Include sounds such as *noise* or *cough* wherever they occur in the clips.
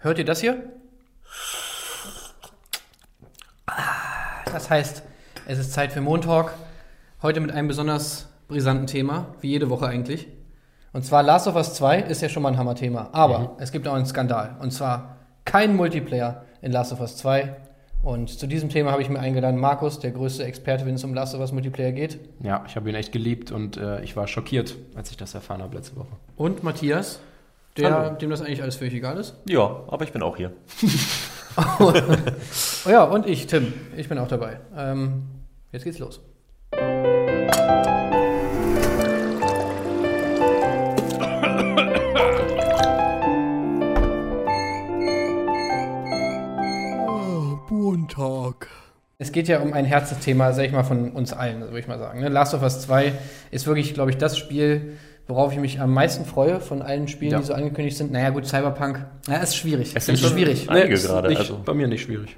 Hört ihr das hier? Das heißt, es ist Zeit für Montalk. Heute mit einem besonders brisanten Thema, wie jede Woche eigentlich. Und zwar Last of Us 2 ist ja schon mal ein Hammerthema. Aber mhm. es gibt auch einen Skandal. Und zwar kein Multiplayer in Last of Us 2. Und zu diesem Thema habe ich mir eingeladen Markus, der größte Experte, wenn es um Last of Us Multiplayer geht. Ja, ich habe ihn echt geliebt und äh, ich war schockiert, als ich das erfahren habe letzte Woche. Und Matthias, der, dem das eigentlich alles völlig egal ist. Ja, aber ich bin auch hier. *laughs* oh, ja, und ich, Tim. Ich bin auch dabei. Ähm, jetzt geht's los. Montag. Es geht ja um ein Herzensthema, sag ich mal, von uns allen, würde ich mal sagen. Ne? Last of Us 2 ist wirklich, glaube ich, das Spiel, worauf ich mich am meisten freue von allen Spielen, ja. die so angekündigt sind. Naja, gut, Cyberpunk, ja, ist schwierig. Es ist schwierig. Einige nee, gerade. Also. Bei mir nicht schwierig.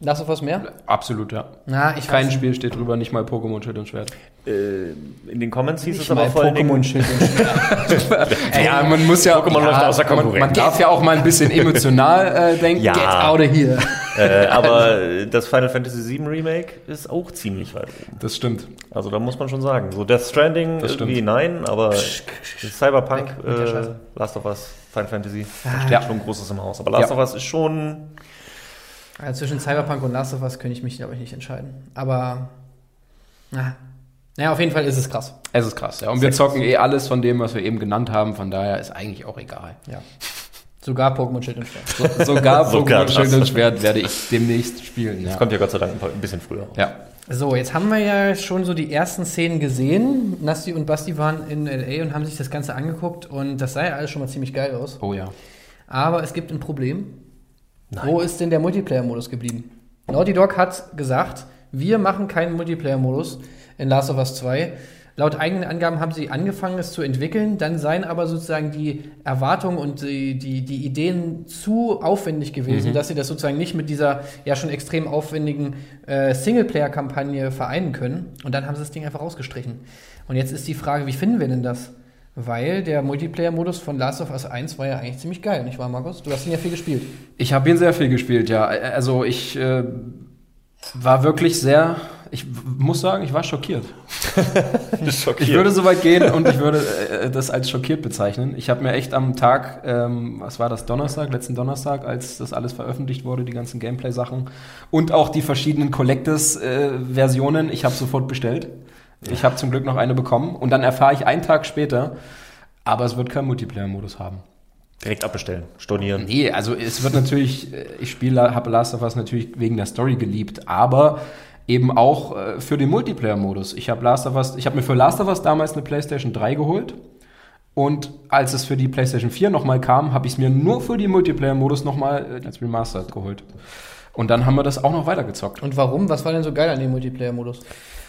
Last of Us mehr? Absolut, ja. Na, ich Kein Spiel steht drüber, nicht mal Pokémon Schild und Schwert. Äh, in den Comments hieß nicht es aber vor Pokémon Schild und Schwert. *laughs* ja, man muss ja. Pokémon ja, läuft außer Konkurrenz. Man, man darf ja auch mal ein bisschen *laughs* emotional äh, denken. Ja. Get out of here. äh, aber *laughs* das Final Fantasy VII Remake ist auch ziemlich weit oben. Das stimmt. Also da muss man schon sagen. So Death Stranding irgendwie nein, aber Cyberpunk, äh, Last of Us, Final Fantasy, da steht ja. schon Großes im Haus. Aber Last ja. of Us ist schon also zwischen Cyberpunk und Last of Us könnte ich mich, glaube ich, nicht entscheiden. Aber, na, naja, auf jeden Fall ist es krass. Es ist krass, ja. Und wir zocken eh alles von dem, was wir eben genannt haben. Von daher ist eigentlich auch egal. Ja. Sogar Pokémon Schild und Schwert. So, sogar *laughs* Pokémon Schild und Schwert werde ich demnächst spielen. Ja. Das kommt ja Gott sei Dank ein bisschen früher. Ja. So, jetzt haben wir ja schon so die ersten Szenen gesehen. Nasti und Basti waren in LA und haben sich das Ganze angeguckt und das sah ja alles schon mal ziemlich geil aus. Oh ja. Aber es gibt ein Problem. Nein. Wo ist denn der Multiplayer-Modus geblieben? Naughty Dog hat gesagt, wir machen keinen Multiplayer-Modus in Last of Us 2. Laut eigenen Angaben haben sie angefangen, es zu entwickeln, dann seien aber sozusagen die Erwartungen und die, die, die Ideen zu aufwendig gewesen, mhm. dass sie das sozusagen nicht mit dieser ja schon extrem aufwendigen äh, Singleplayer-Kampagne vereinen können. Und dann haben sie das Ding einfach rausgestrichen. Und jetzt ist die Frage, wie finden wir denn das? Weil der Multiplayer-Modus von Last of Us 1 war ja eigentlich ziemlich geil, nicht wahr, Markus? Du hast ihn ja viel gespielt. Ich habe ihn sehr viel gespielt, ja. Also ich äh, war wirklich sehr, ich muss sagen, ich war schockiert. *laughs* schockiert. Ich würde so weit gehen und ich würde äh, das als schockiert bezeichnen. Ich habe mir echt am Tag, ähm, was war das, Donnerstag, letzten Donnerstag, als das alles veröffentlicht wurde, die ganzen Gameplay-Sachen und auch die verschiedenen Collectors-Versionen, äh, ich habe sofort bestellt. Ich habe zum Glück noch eine bekommen und dann erfahre ich einen Tag später, aber es wird keinen Multiplayer-Modus haben. Direkt abbestellen, stornieren. Nee, also es wird natürlich, äh, ich spiele, habe Last of Us natürlich wegen der Story geliebt, aber eben auch äh, für den Multiplayer-Modus. Ich habe Last of Us, ich habe mir für Last of Us damals eine PlayStation 3 geholt. Und als es für die PlayStation 4 nochmal kam, habe ich es mir nur für die Multiplayer-Modus nochmal äh, als Remastered geholt. Und dann haben wir das auch noch weitergezockt. Und warum? Was war denn so geil an dem Multiplayer-Modus?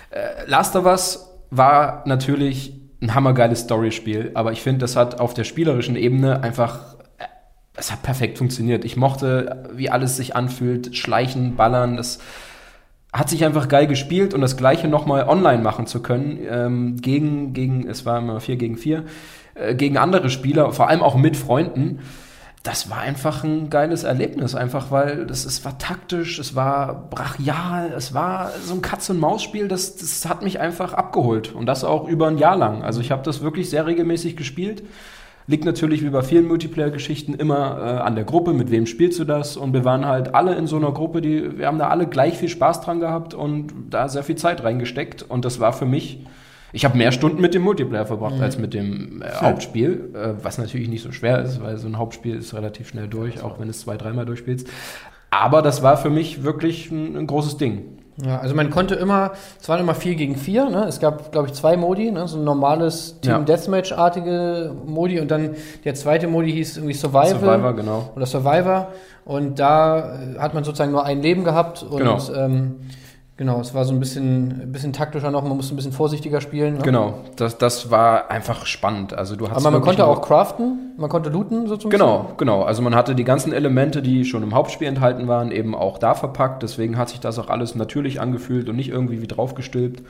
Äh, Last of Us war natürlich ein hammergeiles Storyspiel, aber ich finde, das hat auf der spielerischen Ebene einfach äh, es hat perfekt funktioniert. Ich mochte, wie alles sich anfühlt, schleichen, ballern, das hat sich einfach geil gespielt und das gleiche nochmal online machen zu können, ähm, gegen, gegen, es war immer 4 gegen 4, äh, gegen andere Spieler, vor allem auch mit Freunden das war einfach ein geiles Erlebnis, einfach weil das, es war taktisch, es war brachial, es war so ein Katz-und-Maus-Spiel, das, das hat mich einfach abgeholt und das auch über ein Jahr lang. Also ich habe das wirklich sehr regelmäßig gespielt. Liegt natürlich wie bei vielen Multiplayer-Geschichten immer äh, an der Gruppe, mit wem spielst du das? Und wir waren halt alle in so einer Gruppe, die, wir haben da alle gleich viel Spaß dran gehabt und da sehr viel Zeit reingesteckt. Und das war für mich ich habe mehr Stunden mit dem Multiplayer verbracht mhm. als mit dem äh, Hauptspiel, äh, was natürlich nicht so schwer ist, weil so ein Hauptspiel ist relativ schnell durch, auch wenn du es zwei, dreimal durchspielst. Aber das war für mich wirklich ein, ein großes Ding. Ja, also man konnte immer, es waren immer vier gegen vier, ne? Es gab, glaube ich, zwei Modi, ne? So ein normales Team ja. Deathmatch-artige Modi und dann der zweite Modi hieß irgendwie Survival. Survivor, genau. Oder Survivor. Und da äh, hat man sozusagen nur ein Leben gehabt und genau. ähm, Genau, es war so ein bisschen, ein bisschen taktischer noch, man musste ein bisschen vorsichtiger spielen. Ne? Genau, das, das war einfach spannend. Also du hast Aber man konnte auch craften, man konnte looten sozusagen. Genau, genau. Also man hatte die ganzen Elemente, die schon im Hauptspiel enthalten waren, eben auch da verpackt. Deswegen hat sich das auch alles natürlich angefühlt und nicht irgendwie wie draufgestülpt.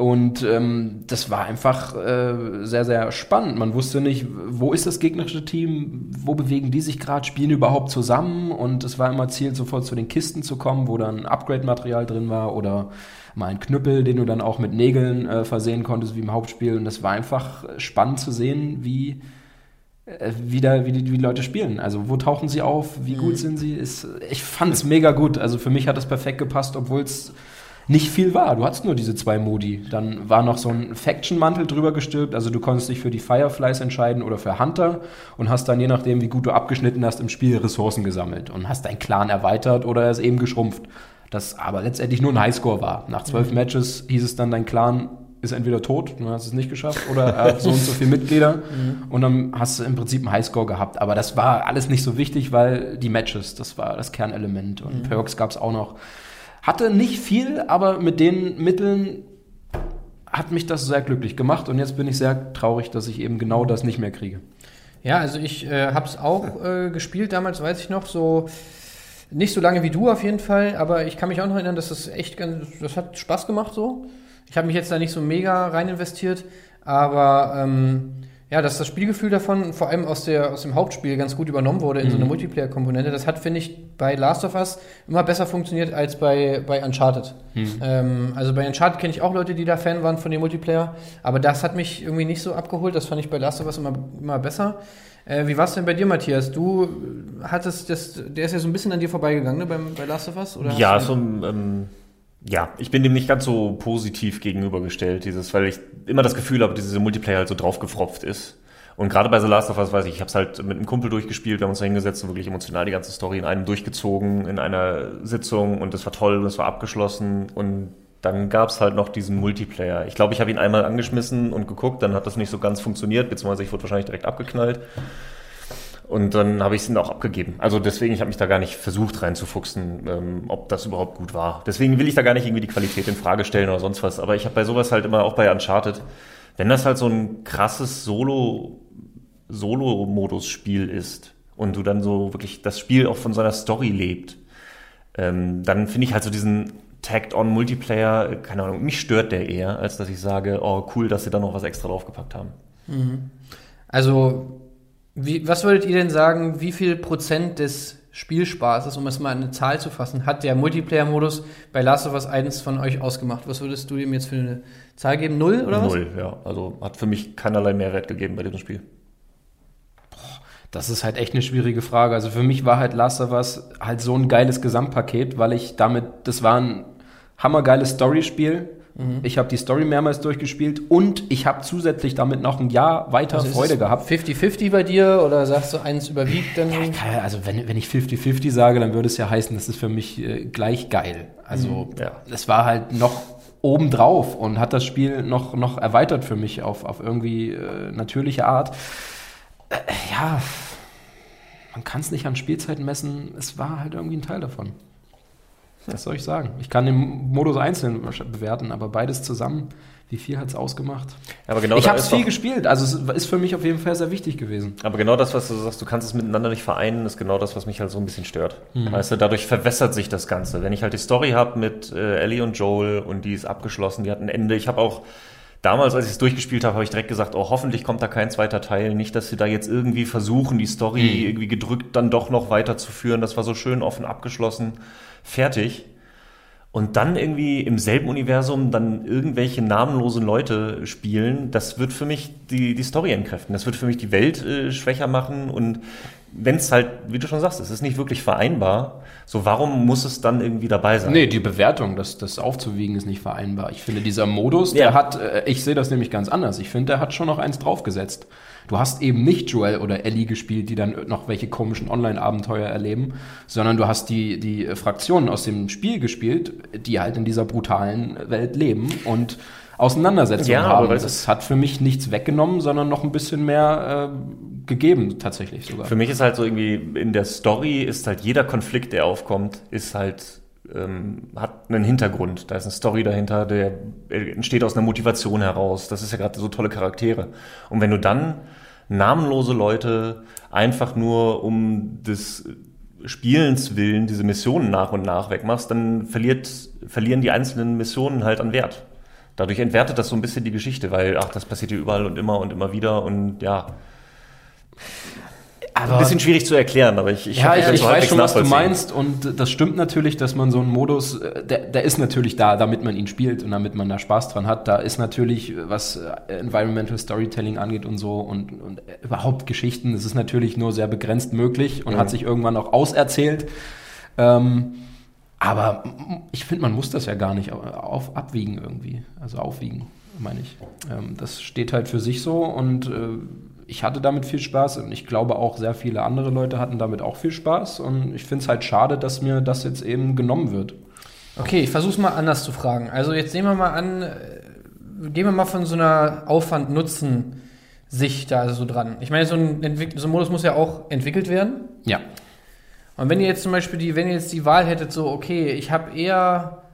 Und ähm, das war einfach äh, sehr, sehr spannend. Man wusste nicht, wo ist das gegnerische Team, wo bewegen die sich gerade, spielen überhaupt zusammen. Und es war immer Ziel, sofort zu den Kisten zu kommen, wo dann Upgrade-Material drin war oder mal ein Knüppel, den du dann auch mit Nägeln äh, versehen konntest, wie im Hauptspiel. Und das war einfach spannend zu sehen, wie, äh, wie, da, wie, die, wie die Leute spielen. Also wo tauchen sie auf, wie mhm. gut sind sie. Ist, ich fand es mega gut. Also für mich hat es perfekt gepasst, obwohl es nicht viel war. Du hattest nur diese zwei Modi. Dann war noch so ein Faction-Mantel drüber gestülpt. Also du konntest dich für die Fireflies entscheiden oder für Hunter und hast dann je nachdem, wie gut du abgeschnitten hast, im Spiel Ressourcen gesammelt und hast deinen Clan erweitert oder er ist eben geschrumpft. Das aber letztendlich nur ein Highscore war. Nach zwölf mhm. Matches hieß es dann, dein Clan ist entweder tot, du hast es nicht geschafft, oder er hat so und so viele Mitglieder *laughs* mhm. und dann hast du im Prinzip einen Highscore gehabt. Aber das war alles nicht so wichtig, weil die Matches, das war das Kernelement und mhm. Perks gab es auch noch. Hatte nicht viel, aber mit den Mitteln hat mich das sehr glücklich gemacht und jetzt bin ich sehr traurig, dass ich eben genau das nicht mehr kriege. Ja, also ich äh, habe es auch äh, gespielt, damals weiß ich noch, so nicht so lange wie du auf jeden Fall, aber ich kann mich auch noch erinnern, dass das echt ganz, das hat Spaß gemacht so. Ich habe mich jetzt da nicht so mega rein investiert, aber ähm, ja, dass das Spielgefühl davon vor allem aus, der, aus dem Hauptspiel ganz gut übernommen wurde in mhm. so eine. Multiplayer-Komponente, das hat, finde ich, bei Last of Us immer besser funktioniert als bei, bei Uncharted. Mhm. Ähm, also bei Uncharted kenne ich auch Leute, die da Fan waren von dem Multiplayer, aber das hat mich irgendwie nicht so abgeholt. Das fand ich bei Last of Us immer, immer besser. Äh, wie war es denn bei dir, Matthias? Du hattest das, der ist ja so ein bisschen an dir vorbeigegangen, ne, beim, bei Last of Us? Oder ja, so ähm, ja, ich bin dem nicht ganz so positiv gegenübergestellt, dieses, weil ich immer das Gefühl habe, dass dieser Multiplayer halt so draufgefropft ist. Und gerade bei The Last of Us weiß ich, ich habe es halt mit einem Kumpel durchgespielt, wir haben uns da hingesetzt und wirklich emotional die ganze Story in einem durchgezogen, in einer Sitzung und das war toll und es war abgeschlossen und dann gab es halt noch diesen Multiplayer. Ich glaube, ich habe ihn einmal angeschmissen und geguckt, dann hat das nicht so ganz funktioniert, beziehungsweise ich wurde wahrscheinlich direkt abgeknallt. Und dann habe ich es auch abgegeben. Also deswegen, ich habe mich da gar nicht versucht reinzufuchsen, ähm, ob das überhaupt gut war. Deswegen will ich da gar nicht irgendwie die Qualität in Frage stellen oder sonst was. Aber ich habe bei sowas halt immer, auch bei Uncharted, wenn das halt so ein krasses Solo, Solo-Modus-Spiel ist und du dann so wirklich das Spiel auch von seiner Story lebt, ähm, dann finde ich halt so diesen Tagged-on-Multiplayer, keine Ahnung, mich stört der eher, als dass ich sage, oh cool, dass sie da noch was extra draufgepackt haben. Mhm. Also wie, was würdet ihr denn sagen, wie viel Prozent des Spielspaßes, um es mal in eine Zahl zu fassen, hat der Multiplayer-Modus bei Last of Us 1 von euch ausgemacht? Was würdest du ihm jetzt für eine Zahl geben? Null oder was? Null, ja. Also hat für mich keinerlei Mehrwert gegeben bei diesem Spiel. Das ist halt echt eine schwierige Frage. Also für mich war halt Last of Us halt so ein geiles Gesamtpaket, weil ich damit, das war ein hammergeiles Storyspiel Mhm. Ich habe die Story mehrmals durchgespielt und ich habe zusätzlich damit noch ein Jahr weiter also Freude gehabt. 50-50 bei dir oder sagst du, eins überwiegt dann? Ja, also wenn, wenn ich 50-50 sage, dann würde es ja heißen, das ist für mich äh, gleich geil. Also mhm. ja. es war halt noch obendrauf und hat das Spiel noch, noch erweitert für mich auf, auf irgendwie äh, natürliche Art. Äh, ja, man kann es nicht an Spielzeiten messen. Es war halt irgendwie ein Teil davon. Was soll ich sagen? Ich kann den Modus einzeln bewerten, aber beides zusammen, wie viel hat es ausgemacht? Aber genau ich habe es viel gespielt, also es ist für mich auf jeden Fall sehr wichtig gewesen. Aber genau das, was du sagst, du kannst es miteinander nicht vereinen, ist genau das, was mich halt so ein bisschen stört. Mhm. Weißt du, dadurch verwässert sich das Ganze. Wenn ich halt die Story habe mit äh, Ellie und Joel und die ist abgeschlossen, die hat ein Ende. Ich habe auch damals, als ich es durchgespielt habe, habe ich direkt gesagt, oh, hoffentlich kommt da kein zweiter Teil. Nicht, dass sie da jetzt irgendwie versuchen, die Story mhm. irgendwie gedrückt dann doch noch weiterzuführen. Das war so schön offen abgeschlossen fertig. Und dann irgendwie im selben Universum dann irgendwelche namenlosen Leute spielen, das wird für mich die, die Story entkräften. Das wird für mich die Welt äh, schwächer machen. Und wenn es halt, wie du schon sagst, es ist nicht wirklich vereinbar, so warum muss es dann irgendwie dabei sein? Nee, die Bewertung, das, das aufzuwiegen, ist nicht vereinbar. Ich finde, dieser Modus, der ja. hat, äh, ich sehe das nämlich ganz anders. Ich finde, der hat schon noch eins draufgesetzt. Du hast eben nicht Joel oder Ellie gespielt, die dann noch welche komischen Online-Abenteuer erleben, sondern du hast die, die Fraktionen aus dem Spiel gespielt, die halt in dieser brutalen Welt leben und Auseinandersetzungen ja, haben. Das hat für mich nichts weggenommen, sondern noch ein bisschen mehr äh, gegeben, tatsächlich sogar. Für mich ist halt so irgendwie, in der Story ist halt jeder Konflikt, der aufkommt, ist halt ähm, hat einen Hintergrund. Da ist eine Story dahinter, der entsteht aus einer Motivation heraus. Das ist ja gerade so tolle Charaktere. Und wenn du dann namenlose Leute einfach nur um des Spielens willen diese Missionen nach und nach wegmachst, dann verliert, verlieren die einzelnen Missionen halt an Wert. Dadurch entwertet das so ein bisschen die Geschichte, weil, ach, das passiert hier überall und immer und immer wieder und ja. Aber ein bisschen schwierig zu erklären, aber ich, ich, ja, ich, ich weiß schon, was du meinst und das stimmt natürlich, dass man so einen Modus, äh, der, der ist natürlich da, damit man ihn spielt und damit man da Spaß dran hat. Da ist natürlich, was äh, Environmental Storytelling angeht und so und, und äh, überhaupt Geschichten, das ist natürlich nur sehr begrenzt möglich und Mhm. hat sich irgendwann auch auserzählt. Ähm, aber ich finde, man muss das ja gar nicht auf, abwiegen irgendwie, also aufwiegen, meine ich. Ähm, das steht halt für sich so und äh, ich hatte damit viel Spaß und ich glaube auch sehr viele andere Leute hatten damit auch viel Spaß und ich finde es halt schade, dass mir das jetzt eben genommen wird. Okay, ich versuche es mal anders zu fragen. Also jetzt nehmen wir mal an, äh, gehen wir mal von so einer Aufwand-Nutzen-Sicht da so dran. Ich meine, so ein, Entwick so ein Modus muss ja auch entwickelt werden. Ja. Und wenn ihr jetzt zum Beispiel die, wenn ihr jetzt die Wahl hättet, so, okay, ich habe eher,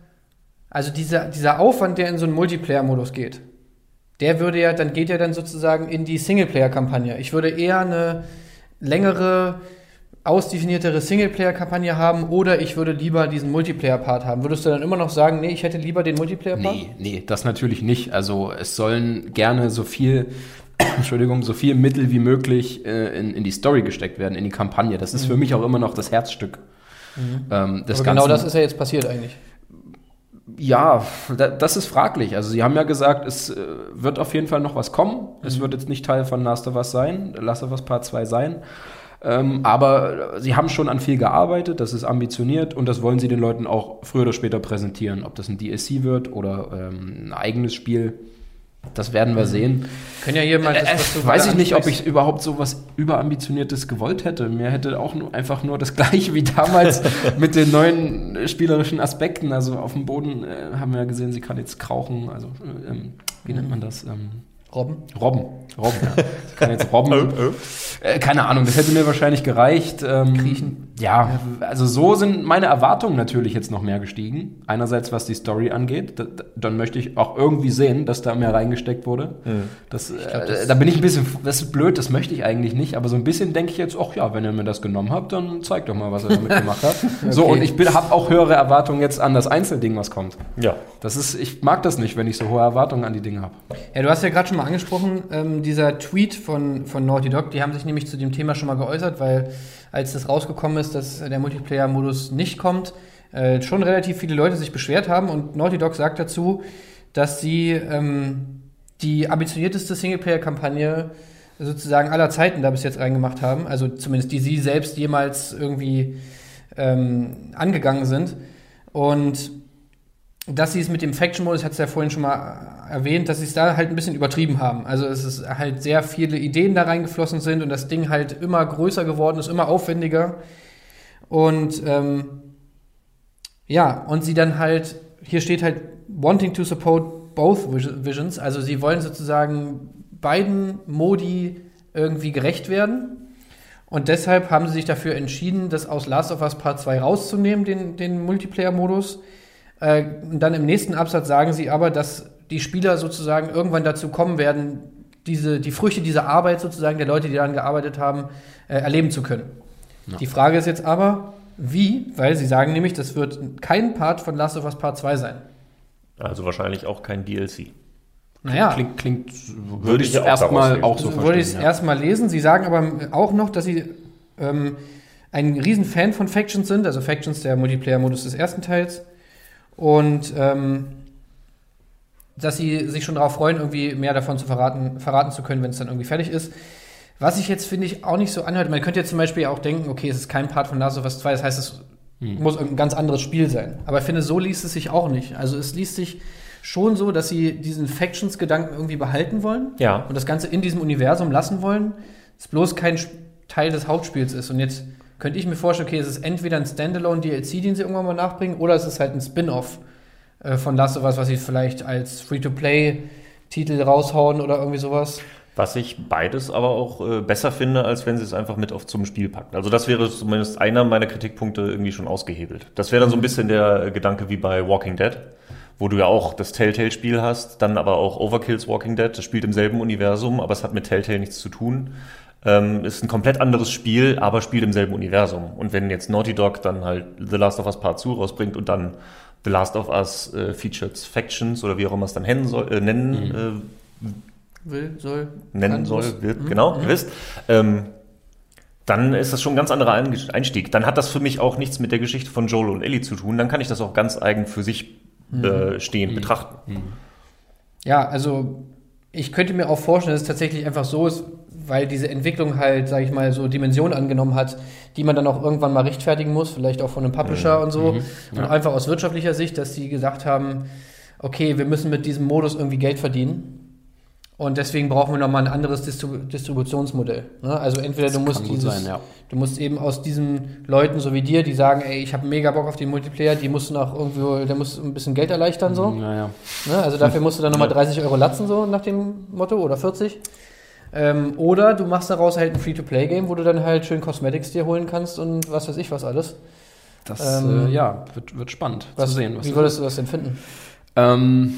also dieser, dieser Aufwand, der in so einen Multiplayer-Modus geht, der würde ja, dann geht ja dann sozusagen in die Singleplayer-Kampagne. Ich würde eher eine längere, ausdefiniertere Singleplayer-Kampagne haben oder ich würde lieber diesen Multiplayer-Part haben. Würdest du dann immer noch sagen, nee, ich hätte lieber den Multiplayer-Part? Nee, nee, das natürlich nicht. Also es sollen gerne so viel, Entschuldigung, so viel Mittel wie möglich äh, in, in die Story gesteckt werden, in die Kampagne. Das ist für mich auch immer noch das Herzstück. Ähm, des Aber genau Ganzen. das ist ja jetzt passiert eigentlich. Ja, da, das ist fraglich. Also sie haben ja gesagt, es äh, wird auf jeden Fall noch was kommen. Es wird jetzt nicht Teil von Last of Us sein, Last of Us Part 2 sein. Ähm, aber sie haben schon an viel gearbeitet, das ist ambitioniert und das wollen sie den Leuten auch früher oder später präsentieren. Ob das ein DLC wird oder ähm, ein eigenes Spiel, das werden wir sehen. Können ja hier mal das, Äh, was du weiß ich nicht, ob ich überhaupt so was überambitioniertes gewollt hätte. Mir hätte auch nur, einfach nur das *laughs* gleiche wie damals mit den neuen äh, spielerischen Aspekten. Also auf dem Boden äh, haben wir ja gesehen, sie kann jetzt krauchen. Also äh, ähm, wie nennt man das? Ähm, Robben. Robben. Robben, ja. Sie kann jetzt Robben. *laughs* Äh, keine Ahnung, das hätte mir wahrscheinlich gereicht. Ähm, Kriechen. Ja, also so sind meine Erwartungen natürlich jetzt noch mehr gestiegen. Einerseits, was die Story angeht. Da, da- dann möchte ich auch irgendwie sehen, dass da mehr reingesteckt wurde. Das, glaub, äh, das- da bin ich ein bisschen, das ist blöd, das möchte ich eigentlich nicht. Aber so ein bisschen denke ich jetzt, ach ja, wenn ihr mir das genommen habt, dann zeigt doch mal, was ihr damit *laughs* gemacht habt. So, Okay. und ich habe auch höhere Erwartungen jetzt an das Einzelding, was kommt. Ja. Das ist, ich mag das nicht, wenn ich so hohe Erwartungen an die Dinge habe. Ja, du hast ja gerade schon mal angesprochen, ähm, dieser Tweet von, von Naughty Dog, die haben sich nämlich zu dem Thema schon mal geäußert, weil als das rausgekommen ist, dass der Multiplayer-Modus nicht kommt, äh, schon relativ viele Leute sich beschwert haben und Naughty Dog sagt dazu, dass sie ähm, die ambitionierteste Singleplayer-Kampagne sozusagen aller Zeiten da bis jetzt reingemacht haben, also zumindest die sie selbst jemals irgendwie ähm, angegangen sind. Und dass sie es mit dem Faction-Modus, hat es ja vorhin schon mal erwähnt, dass sie es da halt ein bisschen übertrieben haben. Also es ist halt sehr viele Ideen da reingeflossen sind und das Ding halt immer größer geworden ist, immer aufwendiger. Und ähm, ja, und sie dann halt, hier steht halt, wanting to support both vis- visions, also sie wollen sozusagen beiden Modi irgendwie gerecht werden. Und deshalb haben sie sich dafür entschieden, das aus Last of Us Part 2 rauszunehmen, den, den Multiplayer-Modus. Äh, und dann im nächsten Absatz sagen sie aber, dass die Spieler sozusagen irgendwann dazu kommen werden, diese, die Früchte dieser Arbeit sozusagen der Leute, die daran gearbeitet haben, äh, erleben zu können. Die Frage ist jetzt aber, wie? Weil sie sagen nämlich, das wird kein Part von Last of Us Part 2 sein. Also wahrscheinlich auch kein DLC. Naja, Klingt, klingt Würde würde ich ja erstmal auch so so wollte ich es verstehen. ja. erstmal lesen. Sie sagen aber auch noch, dass sie ähm, ein riesen Fan von Factions sind, also Factions der Multiplayer-Modus des ersten Teils. Und ähm, dass sie sich schon darauf freuen, irgendwie mehr davon zu verraten, verraten zu können, wenn es dann irgendwie fertig ist. Was ich jetzt, finde ich, auch nicht so anhört. Man könnte jetzt zum Beispiel auch denken, okay, es ist kein Part von Last of Us 2, das heißt, es muss irgendein ganz anderes Spiel sein. Aber ich finde, so liest es sich auch nicht. Also es liest sich schon so, dass sie diesen Factions-Gedanken irgendwie behalten wollen Ja. und das Ganze in diesem Universum lassen wollen, es bloß kein Teil des Hauptspiels ist. Und jetzt könnte ich mir vorstellen, okay, es ist entweder ein Standalone-DLC, den sie irgendwann mal nachbringen, oder es ist halt ein Spin-off äh, von Last of Us, was sie vielleicht als Free-to-Play-Titel raushauen oder irgendwie sowas. Was ich beides aber auch äh, besser finde, als wenn sie es einfach mit auf zum Spiel packen. Also das wäre zumindest einer meiner Kritikpunkte irgendwie schon ausgehebelt. Das wäre dann so ein bisschen der äh, Gedanke wie bei Walking Dead, wo du ja auch das Telltale-Spiel hast, dann aber auch Overkills Walking Dead. Das spielt im selben Universum, aber es hat mit Telltale nichts zu tun. Ähm, ist ein komplett anderes Spiel, aber spielt im selben Universum. Und wenn jetzt Naughty Dog dann halt The Last of Us Part 2 rausbringt und dann The Last of Us äh, Featured Factions oder wie auch immer es dann nennen soll, äh, nennen Mhm. äh, Will, soll. nennen soll, muss. wird, Mhm. genau, Mhm. ihr wisst, ähm, dann ist das schon ein ganz anderer Einstieg. Dann hat das für mich auch nichts mit der Geschichte von Joel und Ellie zu tun. Dann kann ich das auch ganz eigen für sich Mhm. äh, stehend betrachten. Ja, also ich könnte mir auch vorstellen, dass es tatsächlich einfach so ist, weil diese Entwicklung halt, sage ich mal, so Dimensionen angenommen hat, die man dann auch irgendwann mal rechtfertigen muss, vielleicht auch von einem Publisher und so. Und Ja. einfach aus wirtschaftlicher Sicht, dass die gesagt haben, okay, wir müssen mit diesem Modus irgendwie Geld verdienen. Und deswegen brauchen wir nochmal ein anderes Distribu Distributionsmodell. Ne? Also entweder du musst dieses, sein, ja. du musst eben aus diesen Leuten so wie dir, die sagen, ey, ich habe mega Bock auf den Multiplayer, die musst du noch irgendwo, der muss ein bisschen Geld erleichtern so. Naja. Ne? Also dafür musst du dann nochmal 30 Euro latzen, so nach dem Motto, oder 40. Ähm, oder du machst daraus halt ein Free-to-Play-Game, wo du dann halt schön Cosmetics dir holen kannst und was weiß ich was alles. Das Ähm, äh, ja, wird, wird spannend Was, zu sehen. Was wie würdest du das denn finden? Ähm,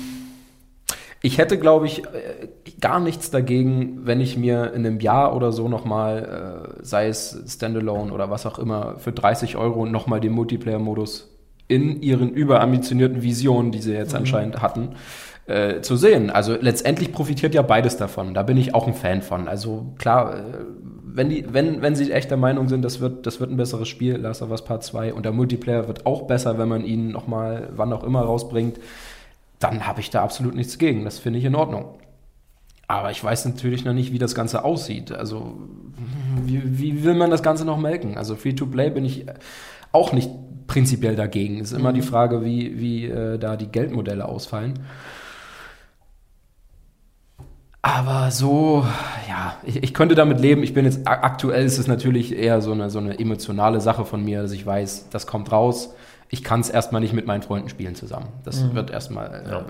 ich hätte, glaube ich, äh, gar nichts dagegen, wenn ich mir in einem Jahr oder so nochmal, äh, sei es Standalone oder was auch immer, für 30 Euro nochmal den Multiplayer-Modus in ihren überambitionierten Visionen, die sie jetzt anscheinend hatten, äh, zu sehen. Also letztendlich profitiert ja beides davon. Da bin ich auch ein Fan von. Also klar, äh, wenn, die, wenn, wenn sie echt der Meinung sind, das wird, das wird ein besseres Spiel, Last of Us Part 2 und der Multiplayer wird auch besser, wenn man ihn nochmal, wann auch immer rausbringt, dann habe ich da absolut nichts gegen. Das finde ich in Ordnung. Aber ich weiß natürlich noch nicht, wie das Ganze aussieht. Also, wie, wie will man das Ganze noch melken? Also, Free-to-Play bin ich auch nicht prinzipiell dagegen. Es ist immer die Frage, wie, wie äh, da die Geldmodelle ausfallen. Aber so, ja, ich, ich könnte damit leben. Ich bin jetzt, aktuell ist es natürlich eher so eine, so eine emotionale Sache von mir, dass ich weiß, das kommt raus. Ich kann es erstmal nicht mit meinen Freunden spielen zusammen. Das wird erstmal äh, Ja.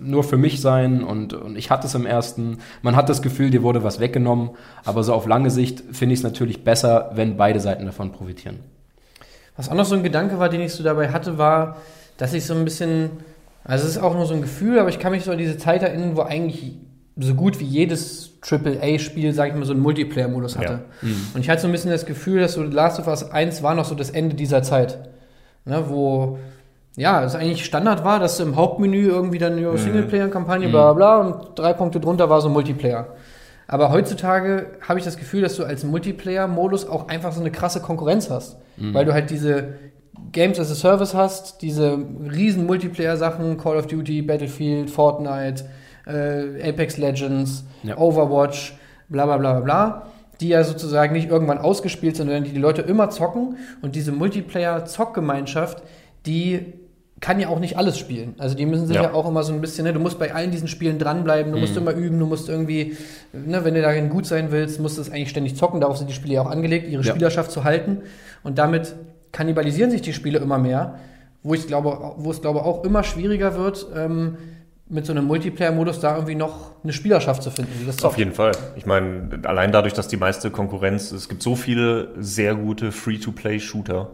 nur für mich sein und, und ich hatte es im ersten. Man hat das Gefühl, dir wurde was weggenommen, aber so auf lange Sicht finde ich es natürlich besser, wenn beide Seiten davon profitieren. Was auch noch so ein Gedanke war, den ich so dabei hatte, war, dass ich so ein bisschen, also es ist auch nur so ein Gefühl, aber ich kann mich so an diese Zeit erinnern, wo eigentlich so gut wie jedes AAA-Spiel, sag ich mal, so einen Multiplayer-Modus hatte. Und ich hatte so ein bisschen das Gefühl, dass so Last of Us 1 war noch so das Ende dieser Zeit. Ne, wo, ja, es eigentlich Standard war, dass im Hauptmenü irgendwie dann eine Singleplayer-Kampagne, bla bla bla, und drei Punkte drunter war so Multiplayer. Aber heutzutage habe ich das Gefühl, dass du als Multiplayer-Modus auch einfach so eine krasse Konkurrenz hast. Weil du halt diese Games as a Service hast, diese riesen Multiplayer-Sachen, Call of Duty, Battlefield, Fortnite, äh, Apex Legends, Ja. Overwatch, bla bla bla bla bla, die ja sozusagen nicht irgendwann ausgespielt sind, sondern die die Leute immer zocken. Und diese Multiplayer-Zockgemeinschaft, die kann ja auch nicht alles spielen. Also die müssen sich ja, Ja. auch immer so ein bisschen, ne, du musst bei allen diesen Spielen dranbleiben, du musst immer üben, du musst irgendwie, ne, wenn du darin gut sein willst, musst du es eigentlich ständig zocken, darauf sind die Spiele ja auch angelegt, ihre Ja. Spielerschaft zu halten. Und damit kannibalisieren sich die Spiele immer mehr, wo ich glaube, wo es glaube auch immer schwieriger wird, ähm, mit so einem Multiplayer-Modus da irgendwie noch eine Spielerschaft zu finden, die das Auf jeden Fall. Ich meine, allein dadurch, dass die meiste Konkurrenz, es gibt so viele sehr gute Free-to-Play-Shooter.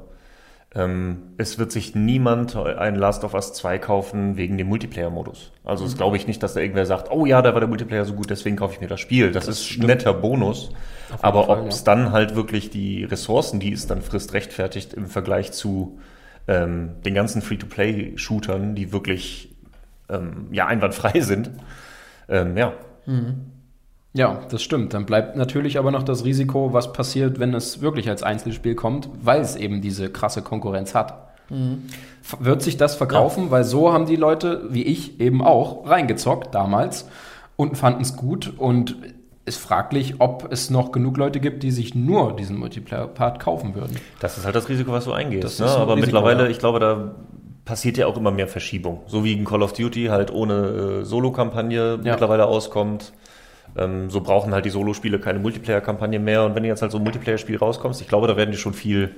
Ähm, es wird sich niemand ein Last of Us 2 kaufen wegen dem Multiplayer-Modus. Also es glaube ich nicht, dass da irgendwer sagt, oh ja, da war der Multiplayer so gut, deswegen kaufe ich mir das Spiel. Das, ist ein netter Bonus. Aber ob ja. es dann halt wirklich die Ressourcen, die es dann frisst, rechtfertigt im Vergleich zu ähm, den ganzen Free-to-Play-Shootern, die wirklich ähm, ja einwandfrei sind. Ähm, ja, Ja, das stimmt. Dann bleibt natürlich aber noch das Risiko, was passiert, wenn es wirklich als Einzelspiel kommt, weil es eben diese krasse Konkurrenz hat. F- Wird sich das verkaufen? Weil so haben die Leute, wie ich eben auch, reingezockt damals und fanden es gut und ist fraglich, ob es noch genug Leute gibt, die sich nur diesen Multiplayer-Part kaufen würden. Das ist halt das Risiko, was du eingehst. Ne? ein Aber Risiko, mittlerweile, ja. ich glaube, da passiert ja auch immer mehr Verschiebung. So wie in Call of Duty halt ohne äh, Solo-Kampagne Ja. mittlerweile auskommt. Ähm, so brauchen halt die Solo-Spiele keine Multiplayer-Kampagne mehr. Und wenn du jetzt halt so ein Multiplayer-Spiel rauskommst, ich glaube, da werden die schon viel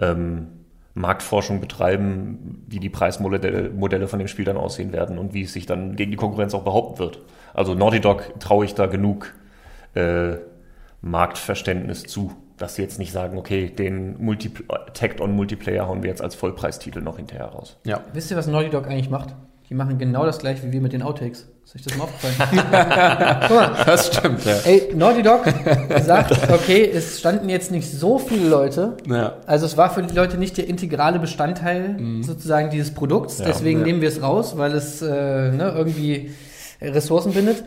ähm, Marktforschung betreiben, wie die Preismodelle Modelle von dem Spiel dann aussehen werden und wie es sich dann gegen die Konkurrenz auch behaupten wird. Also Naughty Dog traue ich da genug äh, Marktverständnis zu, dass sie jetzt nicht sagen, okay, den Multipl Tagged-on Multiplayer hauen wir jetzt als Vollpreistitel noch hinterher raus. Ja. Wisst ihr, was Naughty Dog eigentlich macht? die machen genau das gleiche wie wir mit den Outtakes. Ist euch das mal aufgefallen? *laughs* Guck mal, Das stimmt, ja. ey, Naughty Dog sagt, okay, es standen jetzt nicht so viele Leute. ja. Also es war für die Leute nicht der integrale Bestandteil sozusagen dieses Produkts. Ja. Deswegen Ja. nehmen wir es raus, weil es äh, ne, irgendwie Ressourcen bindet.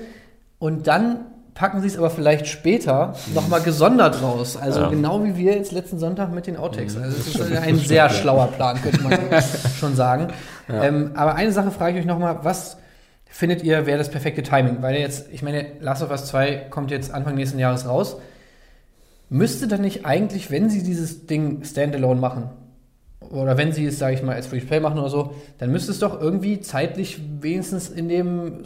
Und dann packen sie es aber vielleicht später nochmal gesondert raus. Also Ja. genau wie wir jetzt letzten Sonntag mit den Outtakes. Also es ist ein *laughs* sehr schlauer Plan, könnte man *laughs* schon sagen. Ähm, aber eine Sache frage ich euch nochmal, was findet ihr, wäre das perfekte Timing? Weil jetzt, ich meine, Last of Us 2 kommt jetzt Anfang nächsten Jahres raus. Müsste dann nicht eigentlich, wenn sie dieses Ding standalone machen, oder wenn sie es, sage ich mal, als Free-to-Play machen oder so, dann müsste es doch irgendwie zeitlich wenigstens in dem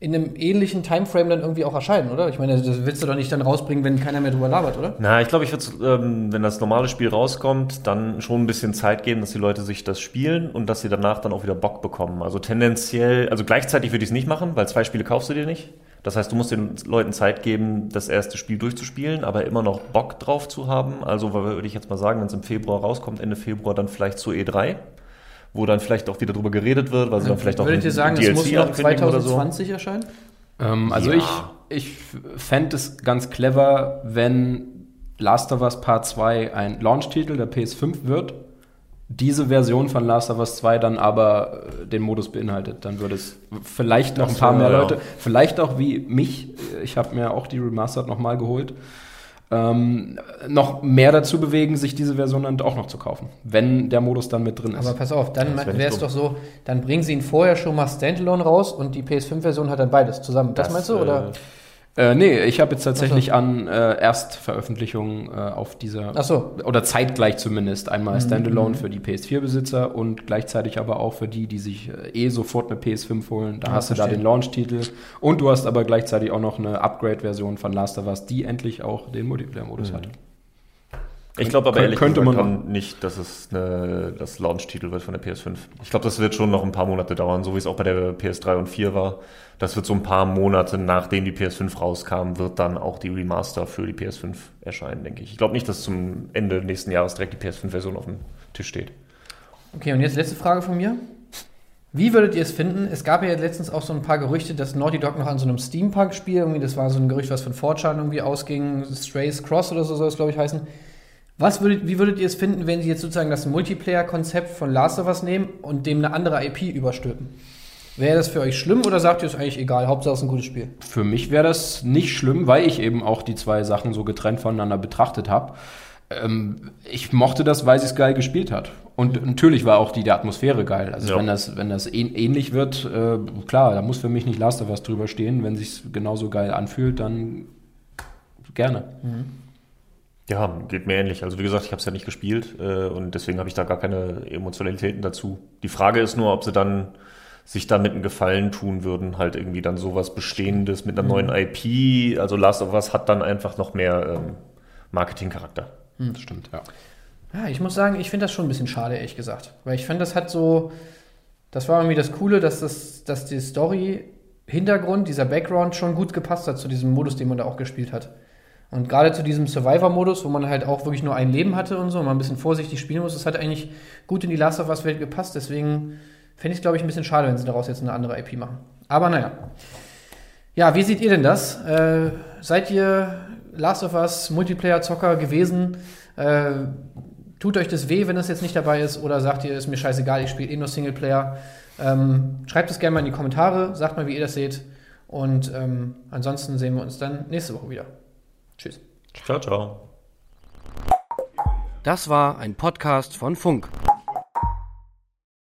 in einem ähnlichen Timeframe dann irgendwie auch erscheinen, oder? Ich meine, das willst du doch nicht dann rausbringen, wenn keiner mehr drüber labert, oder? Na, ich glaube, ich würde, ähm, wenn das normale Spiel rauskommt, dann schon ein bisschen Zeit geben, dass die Leute sich das spielen und dass sie danach dann auch wieder Bock bekommen. Also tendenziell, also gleichzeitig würde ich es nicht machen, weil zwei Spiele kaufst du dir nicht. Das heißt, du musst den Leuten Zeit geben, das erste Spiel durchzuspielen, aber immer noch Bock drauf zu haben. Also würde ich jetzt mal sagen, wenn es im Februar rauskommt, Ende Februar, dann vielleicht zu E3, wo dann vielleicht auch wieder drüber geredet wird, weil sie dann vielleicht auch Würdet ihr sagen, das muss noch ankündigen oder so. 2020 erscheinen? Ähm, also Ja. ich, ich fände es ganz clever, wenn Last of Us Part 2 ein Launch-Titel der PS5 wird, diese Version von Last of Us 2 dann aber äh, den Modus beinhaltet. Dann würde es vielleicht noch Das ein paar wäre, mehr ja. Leute, vielleicht auch wie mich, ich habe mir auch die Remastered nochmal geholt, ähm, noch mehr dazu bewegen, sich diese Version dann auch noch zu kaufen, wenn der Modus dann mit drin ist. Aber pass auf, dann Das wär wäre es doch so, dann bringen sie ihn vorher schon mal Standalone raus und die PS5-Version hat dann beides zusammen. Das, meinst du, oder? Äh, nee, ich habe jetzt tatsächlich an äh, Erstveröffentlichung äh, auf dieser Ach so. oder zeitgleich zumindest Mhm, einmal Standalone für die PS4-Besitzer und gleichzeitig aber auch für die, die sich äh, eh sofort eine PS5 holen. Da Ja, hast du da verstehe. den Launch-Titel und du hast aber gleichzeitig auch noch eine Upgrade-Version von Last of Us, die endlich auch den Multiplayer-Modus Mhm. hat. Ich glaube aber ehrlich könnte gesagt man nicht, dass es eine, das Launch-Titel wird von der PS5. Ich glaube, das wird schon noch ein paar Monate dauern, so wie es auch bei der PS3 und 4 war. Das wird so ein paar Monate nachdem die PS5 rauskam, wird dann auch die Remaster für die PS5 erscheinen, denke ich. Ich glaube nicht, dass zum Ende nächsten Jahres direkt die PS5-Version auf dem Tisch steht. Okay, und jetzt letzte Frage von mir. Wie würdet ihr es finden? Es gab ja letztens auch so ein paar Gerüchte, dass Naughty Dog noch an so einem Steampunk-Spiel, irgendwie, das war so ein Gerücht, was von 4chan irgendwie ausging, Strays Cross oder so soll es, glaube ich, heißen. Was würdet, wie würdet ihr es finden, wenn sie jetzt sozusagen das Multiplayer-Konzept von Last of Us nehmen und dem eine andere IP überstülpen? Wäre das für euch schlimm oder sagt ihr es eigentlich egal? Hauptsache es ist ein gutes Spiel. Für mich wäre das nicht schlimm, weil ich eben auch die zwei Sachen so getrennt voneinander betrachtet habe. Ähm, ich mochte das, weil sie es geil gespielt hat. Und natürlich war auch die, die Atmosphäre geil. Also Ja. wenn das, wenn das ähn ähnlich wird, äh, klar, da muss für mich nicht Last of Us drüber stehen. Wenn sich genauso geil anfühlt, dann gerne. Ja, geht mir ähnlich. Also wie gesagt, ich habe es ja nicht gespielt äh, und deswegen habe ich da gar keine Emotionalitäten dazu. Die Frage ist nur, ob sie dann sich damit einen Gefallen tun würden, halt irgendwie dann sowas Bestehendes mit einer neuen IP. Also Last of Us hat dann einfach noch mehr ähm, Marketingcharakter. Das stimmt, ja. Ja, ich muss sagen, ich finde das schon ein bisschen schade, ehrlich gesagt. Weil ich finde, das hat so. Das war irgendwie das Coole, dass, das, dass die Story, Hintergrund, dieser Background schon gut gepasst hat zu diesem Modus, den man da auch gespielt hat. Und gerade zu diesem Survivor-Modus, wo man halt auch wirklich nur ein Leben hatte und so, und man ein bisschen vorsichtig spielen muss, das hat eigentlich gut in die Last of Us-Welt gepasst. Deswegen fände ich es, glaube ich, ein bisschen schade, wenn sie daraus jetzt eine andere IP machen. Aber naja. Ja, wie seht ihr denn das? Äh, seid ihr Last of Us Multiplayer-Zocker gewesen? Äh, tut euch das weh, wenn das jetzt nicht dabei ist? Oder sagt ihr, ist mir scheißegal, ich spiele eh nur Singleplayer? Ähm, schreibt es gerne mal in die Kommentare, sagt mal, wie ihr das seht. Und ähm, ansonsten sehen wir uns dann nächste Woche wieder. Tschüss. Ciao, ciao. Das war ein Podcast von Funk.